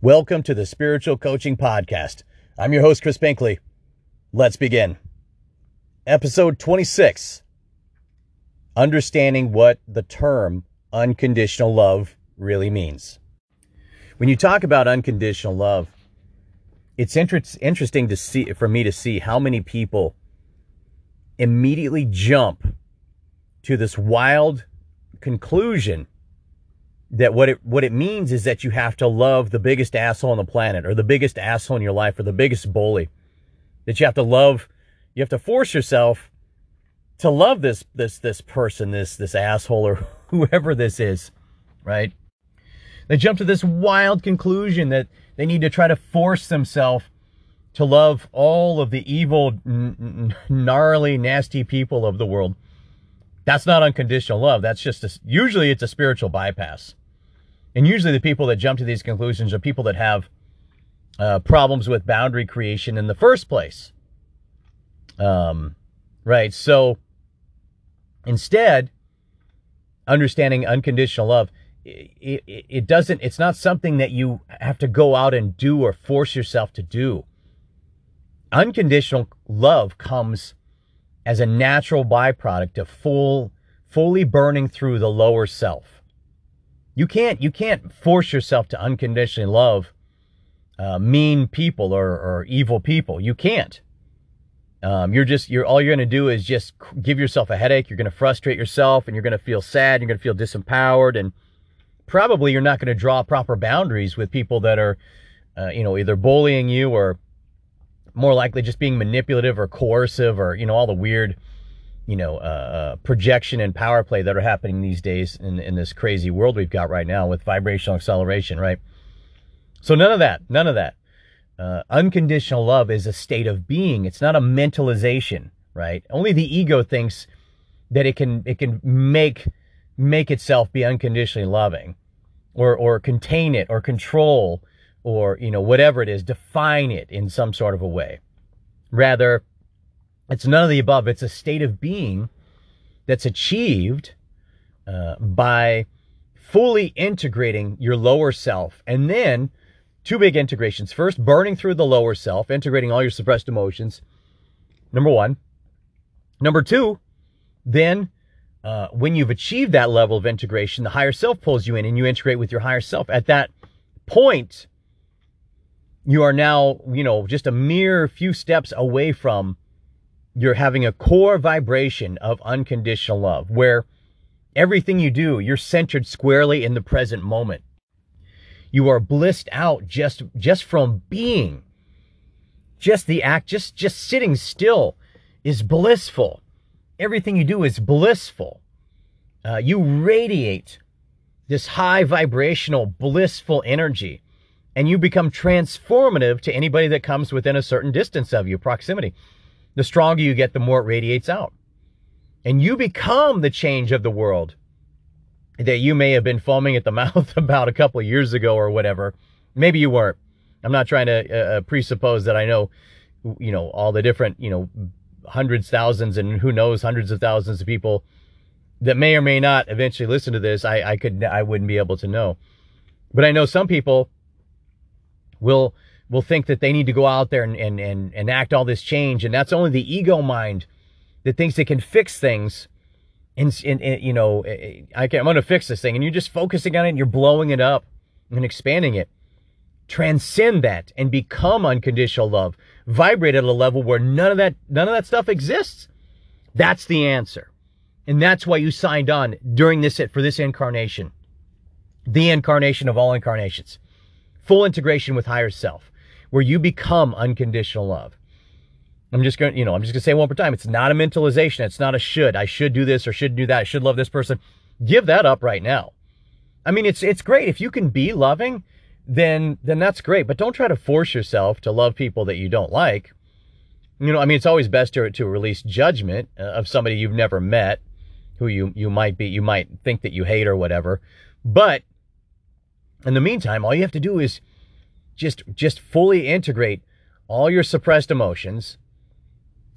Welcome to the Spiritual Coaching Podcast. I'm your host, Chris Binkley. Let's begin. Episode 26 Understanding what the term unconditional love really means. When you talk about unconditional love, it's inter- interesting to see for me to see how many people immediately jump to this wild conclusion that what it what it means is that you have to love the biggest asshole on the planet or the biggest asshole in your life or the biggest bully. That you have to love you have to force yourself to love this this this person this this asshole or whoever this is right? They jump to this wild conclusion that they need to try to force themselves to love all of the evil gnarly nasty people of the world that's not unconditional love that's just a, usually it's a spiritual bypass and usually the people that jump to these conclusions are people that have uh, problems with boundary creation in the first place. Um, right. So instead, understanding unconditional love, it, it, it doesn't, it's not something that you have to go out and do or force yourself to do. Unconditional love comes as a natural byproduct of full, fully burning through the lower self you can't you can't force yourself to unconditionally love uh, mean people or, or evil people. You can't. Um, you're just you're all you're going to do is just give yourself a headache. You're going to frustrate yourself, and you're going to feel sad. You're going to feel disempowered, and probably you're not going to draw proper boundaries with people that are, uh, you know, either bullying you or more likely just being manipulative or coercive or you know all the weird you know, uh, uh, projection and power play that are happening these days in, in this crazy world we've got right now with vibrational acceleration, right? So none of that, none of that. Uh, unconditional love is a state of being. It's not a mentalization, right? Only the ego thinks that it can it can make make itself be unconditionally loving, or or contain it, or control, or you know whatever it is, define it in some sort of a way. Rather, it's none of the above. It's a state of being that's achieved uh, by fully integrating your lower self. And then two big integrations. First, burning through the lower self, integrating all your suppressed emotions. Number one. Number two, then uh, when you've achieved that level of integration, the higher self pulls you in and you integrate with your higher self. At that point, you are now, you know, just a mere few steps away from you're having a core vibration of unconditional love where everything you do, you're centered squarely in the present moment. You are blissed out just, just from being. Just the act, just, just sitting still is blissful. Everything you do is blissful. Uh, you radiate this high vibrational, blissful energy, and you become transformative to anybody that comes within a certain distance of you, proximity. The stronger you get, the more it radiates out. And you become the change of the world that you may have been foaming at the mouth about a couple of years ago or whatever. Maybe you weren't. I'm not trying to uh, uh, presuppose that I know, you know, all the different, you know, hundreds, thousands, and who knows, hundreds of thousands of people that may or may not eventually listen to this. I, I could, I wouldn't be able to know. But I know some people will will think that they need to go out there and, and, and enact all this change. And that's only the ego mind that thinks they can fix things. And, and, and you know, eh, eh, I can, I'm going to fix this thing. And you're just focusing on it and you're blowing it up and expanding it. Transcend that and become unconditional love. Vibrate at a level where none of that, none of that stuff exists. That's the answer. And that's why you signed on during this, for this incarnation. The incarnation of all incarnations. Full integration with higher self where you become unconditional love. I'm just going you know, I'm just going to say one more time. It's not a mentalization. It's not a should. I should do this or should do that. I should love this person. Give that up right now. I mean, it's, it's great. If you can be loving, then, then that's great. But don't try to force yourself to love people that you don't like. You know, I mean, it's always best to, to release judgment uh, of somebody you've never met who you, you might be, you might think that you hate or whatever. But in the meantime, all you have to do is just just fully integrate all your suppressed emotions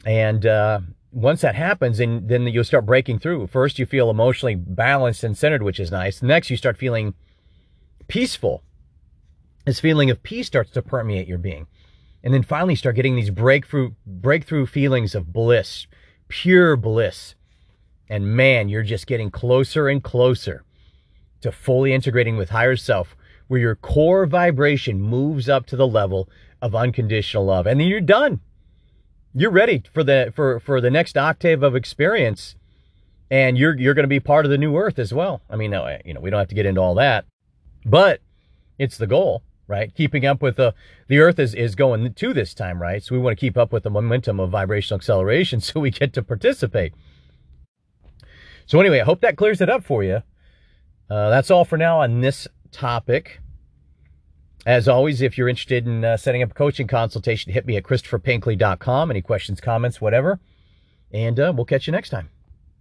and uh, once that happens and then you'll start breaking through first you feel emotionally balanced and centered which is nice next you start feeling peaceful this feeling of peace starts to permeate your being. And then finally start getting these breakthrough breakthrough feelings of bliss, pure bliss. And man, you're just getting closer and closer to fully integrating with higher self, where your core vibration moves up to the level of unconditional love. And then you're done. You're ready for the for for the next octave of experience. And you're you're going to be part of the new earth as well. I mean, no, you know, we don't have to get into all that. But it's the goal right? Keeping up with the the Earth is is going to this time, right? So we want to keep up with the momentum of vibrational acceleration, so we get to participate. So anyway, I hope that clears it up for you. Uh, that's all for now on this topic. As always, if you're interested in uh, setting up a coaching consultation, hit me at christopherbinkley.com. Any questions, comments, whatever. And uh, we'll catch you next time.